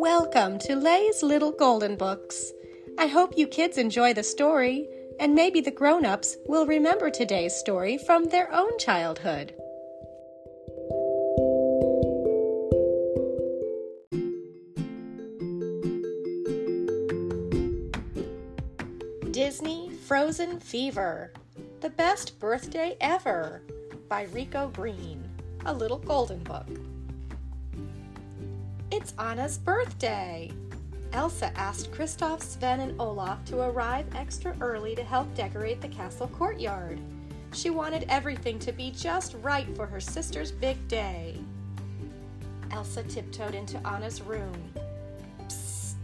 Welcome to Lay's Little Golden Books. I hope you kids enjoy the story, and maybe the grown ups will remember today's story from their own childhood. Disney Frozen Fever The Best Birthday Ever by Rico Green, a little golden book. It's Anna's birthday! Elsa asked Kristoff, Sven, and Olaf to arrive extra early to help decorate the castle courtyard. She wanted everything to be just right for her sister's big day. Elsa tiptoed into Anna's room. Psst!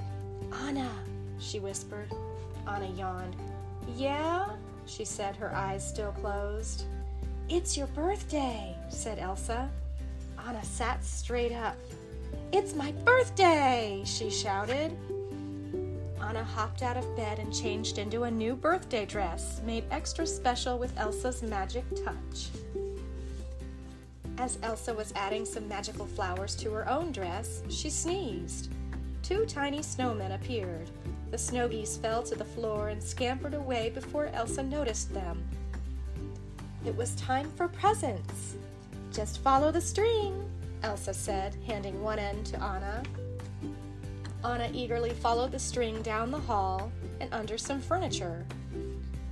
Anna, she whispered. Anna yawned. Yeah? she said, her eyes still closed. It's your birthday, said Elsa. Anna sat straight up. It's my birthday, she shouted. Anna hopped out of bed and changed into a new birthday dress, made extra special with Elsa's magic touch. As Elsa was adding some magical flowers to her own dress, she sneezed. Two tiny snowmen appeared. The snowgies fell to the floor and scampered away before Elsa noticed them. It was time for presents. Just follow the string, Elsa said, handing one end to Anna. Anna eagerly followed the string down the hall and under some furniture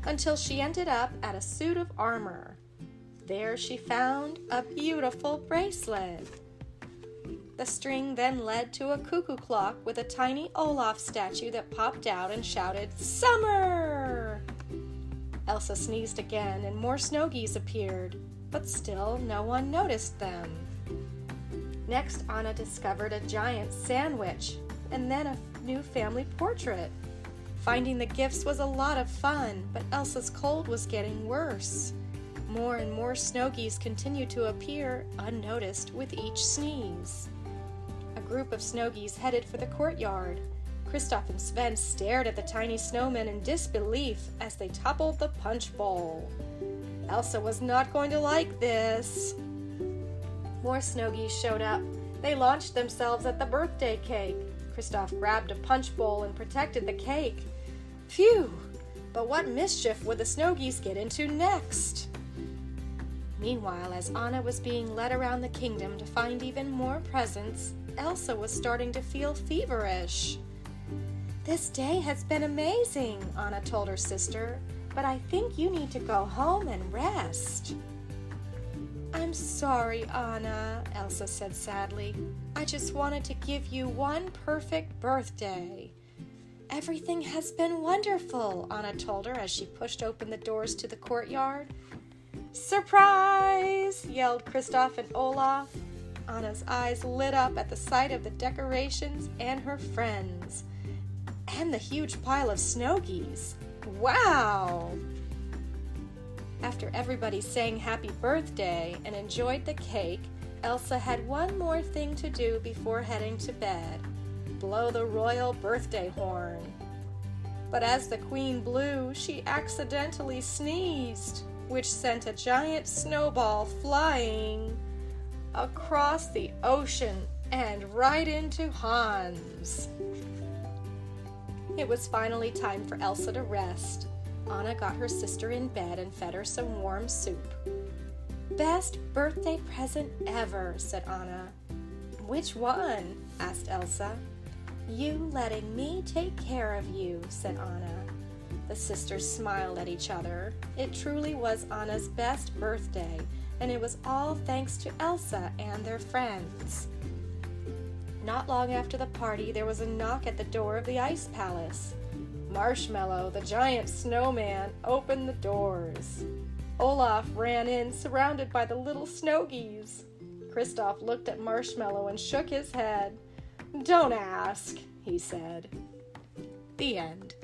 until she ended up at a suit of armor. There she found a beautiful bracelet. The string then led to a cuckoo clock with a tiny Olaf statue that popped out and shouted, Summer! Elsa sneezed again and more snowgies appeared, but still no one noticed them. Next, Anna discovered a giant sandwich and then a new family portrait. Finding the gifts was a lot of fun, but Elsa's cold was getting worse. More and more snowgies continued to appear unnoticed with each sneeze. A group of snowgies headed for the courtyard. Kristoff and Sven stared at the tiny snowmen in disbelief as they toppled the punch bowl. Elsa was not going to like this. More snowgies showed up. They launched themselves at the birthday cake. Kristoff grabbed a punch bowl and protected the cake. Phew! But what mischief would the snowgies get into next? Meanwhile, as Anna was being led around the kingdom to find even more presents, Elsa was starting to feel feverish. This day has been amazing, Anna told her sister, but I think you need to go home and rest. I'm sorry, Anna, Elsa said sadly. I just wanted to give you one perfect birthday. Everything has been wonderful, Anna told her as she pushed open the doors to the courtyard. Surprise! yelled Kristoff and Olaf. Anna's eyes lit up at the sight of the decorations and her friends. And the huge pile of snowgies. Wow! After everybody sang happy birthday and enjoyed the cake, Elsa had one more thing to do before heading to bed blow the royal birthday horn. But as the queen blew, she accidentally sneezed, which sent a giant snowball flying across the ocean and right into Hans. It was finally time for Elsa to rest. Anna got her sister in bed and fed her some warm soup. Best birthday present ever, said Anna. Which one? asked Elsa. You letting me take care of you, said Anna. The sisters smiled at each other. It truly was Anna's best birthday, and it was all thanks to Elsa and their friends. Not long after the party, there was a knock at the door of the ice palace. Marshmallow, the giant snowman, opened the doors. Olaf ran in, surrounded by the little snowgies. Kristoff looked at Marshmallow and shook his head. Don't ask, he said. The end.